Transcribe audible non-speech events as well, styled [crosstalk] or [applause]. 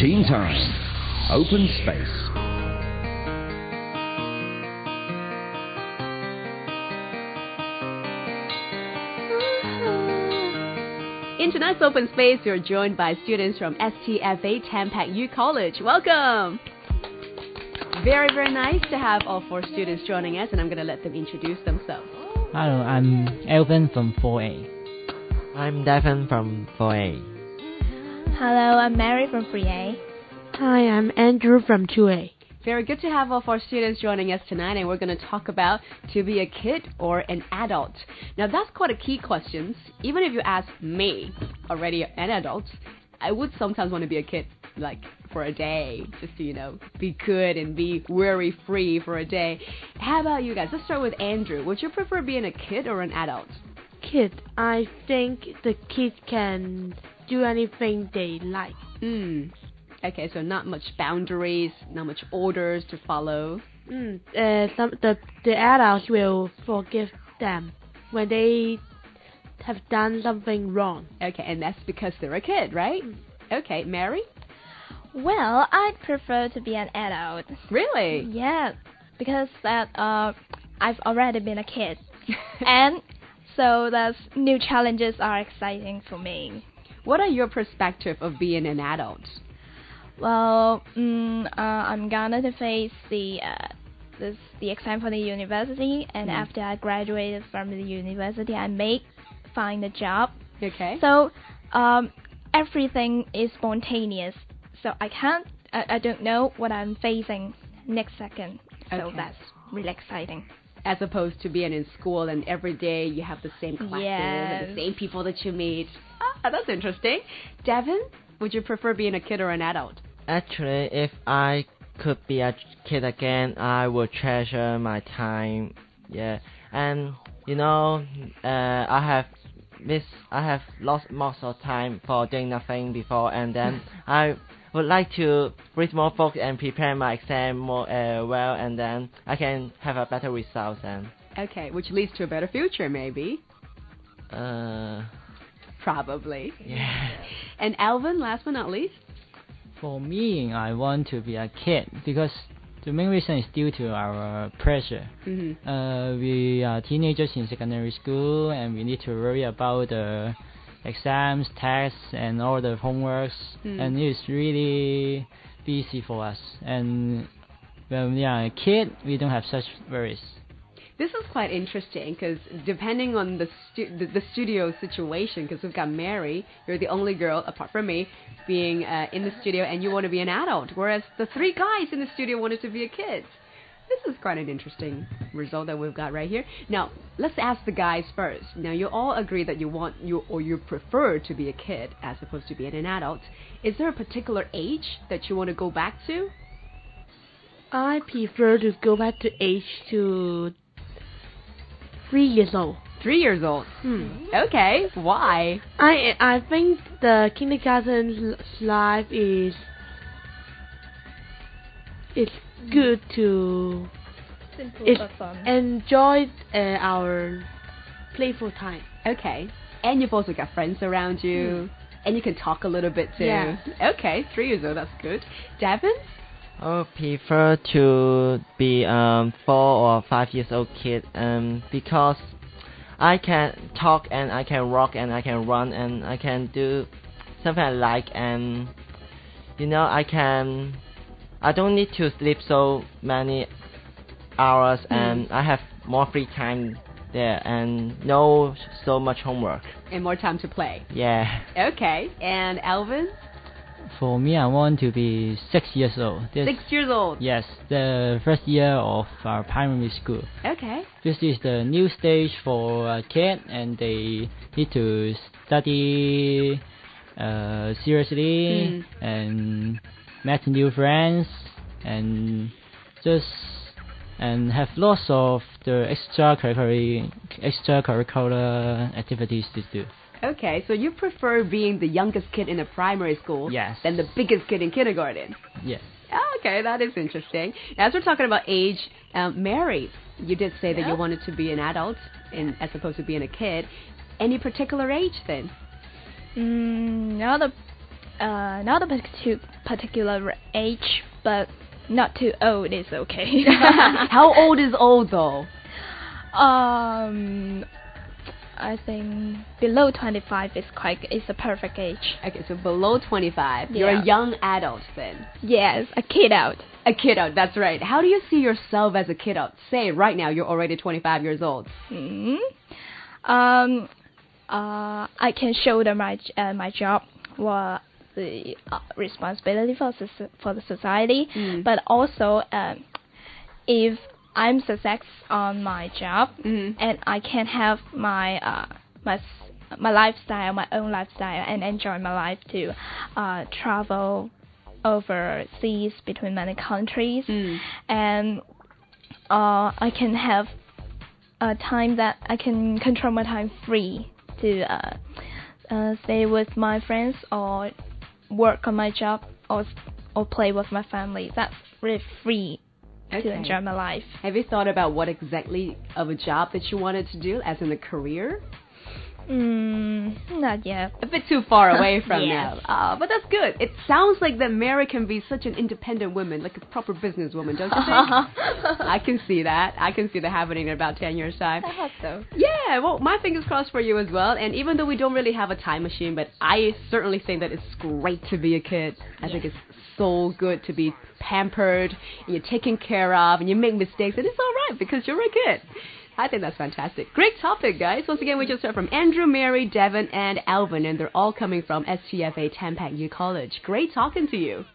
Teen Time. Open Space. Uh-huh. In tonight's open space, you're joined by students from STFA Tam Pak Yu College. Welcome! Very, very nice to have all four students joining us, and I'm going to let them introduce themselves. Hello, I'm Elvin from 4A. I'm Devin from 4A. Hello, I'm Mary from 3A. Hi, I'm Andrew from 2A. Very good to have all four students joining us tonight, and we're going to talk about to be a kid or an adult. Now, that's quite a key question. Even if you ask me, already an adult, I would sometimes want to be a kid, like for a day, just to, you know, be good and be worry free for a day. How about you guys? Let's start with Andrew. Would you prefer being a kid or an adult? Kid, I think the kid can do anything they like. Hmm. Okay, so not much boundaries, not much orders to follow. Mm, uh, some the the adults will forgive them when they have done something wrong. Okay, and that's because they're a kid, right? Okay, Mary? Well, I'd prefer to be an adult. Really? Yeah, because that uh, I've already been a kid, [laughs] and so the new challenges are exciting for me. What are your perspective of being an adult? Well, mm, uh, I'm gonna to face the uh, this the exam for the university, and Mm. after I graduated from the university, I may find a job. Okay. So, um, everything is spontaneous. So I can't, I, I don't know what I'm facing next second. So Okay. that's really exciting. As opposed to being in school and every day you have the same classes and the same people that you meet. Ah, that's interesting. Devin, would you prefer being a kid or an adult? Actually, if I could be a kid again, I would treasure my time. Yeah, and you know, uh, I have miss, I have lost most of time for doing nothing before, and then [laughs] I would like to read more books and prepare my exam more uh, well, and then I can have a better result. And Okay, which leads to a better future, maybe. uh, Probably. yeah. And Alvin, last but not least? For me, I want to be a kid because the main reason is due to our pressure. hmm Uh, we are teenagers in secondary school and we need to worry about the exams, tests, and all the homeworks, Mm. and it's really busy for us. And when we are a kid, we don't have such worries. This is quite interesting because depending on the, stu- the the studio situation, because we've got Mary, you're the only girl apart from me being uh, in the studio, and you want to be an adult, whereas the three guys in the studio wanted to be a kid. This is quite an interesting result that we've got right here. Now, let's ask the guys first. Now, you all agree that you want you or you prefer to be a kid as opposed to being an adult. Is there a particular age that you want to go back to? I prefer to go back to age to three years old. Three years old. Hmm. Okay, why? I I think the kindergarten life is it's good to Simple It's- enjoy uh, our playful time. Okay. And you've also got friends around you. And you can talk a little bit too. Yeah. Okay, three years old, that's good. Devin? I would prefer to be um four or five years old kid um because I can talk and I can walk and I can run and I can do something I like and you know I can I don't need to sleep so many hours and I have more free time there and no so much homework. And more time to play. Yeah. Okay. And Alvin? For me, I want to be six years old. This, Six years old. Yes, the first year of our primary school. Okay. This is the new stage for a kid, and they need to study uh, seriously and met new friends and just and have lots of the extracurricular extracurricular activities to do. Okay, so you prefer being the youngest kid in a primary school Yes. than the biggest kid in kindergarten. Yes. Okay, that is interesting. As we're talking about age, um, Mary, you did say that you wanted to be an adult in, as opposed to being a kid. Any particular age then? Mm, now the uh, not a particular age, but not too old is okay. [laughs] How old is old though? um, I think below 25 is quite is a perfect age. Okay, so below 25. You're a young adult then. Yes, a kidult. A kidult, that's right. How do you see yourself as a kidult? Say right now you're already 25 years old. Hmm. Um, uh, I can shoulder my uh, my job or the uh, responsibility for for the society, Mm. but also um, if I'm success on my job Mhm. and I can have my uh, my my lifestyle, my own lifestyle, and enjoy my life to uh, travel overseas between many countries Mm. and uh, I can have a time that I can control my time free to uh, uh, stay with my friends or work on my job or or play with my family. That's really free Okay. to enjoy my life. Have you thought about what exactly of a job that you wanted to do, as in a career? Mm, not yet. A bit too far [laughs] away from Yes. now. Uh, but that's good. It sounds like that Mary can be such an independent woman, like a proper businesswoman, don't you think? [laughs] I can see that. I can see that happening in about 10 years' time. I hope so. Yeah, well, my fingers crossed for you as well. And even though we don't really have a time machine, but I certainly think that it's great to be a kid. I think it's so good to be pampered, and you're taken care of, and you make mistakes, and it's all right because you're a kid. I think that's fantastic. Great topic, guys. Once again, we just heard from Andrew, Mary, Devin, and Alvin, and they're all coming from STFA Tam Pak Yu College. Great talking to you.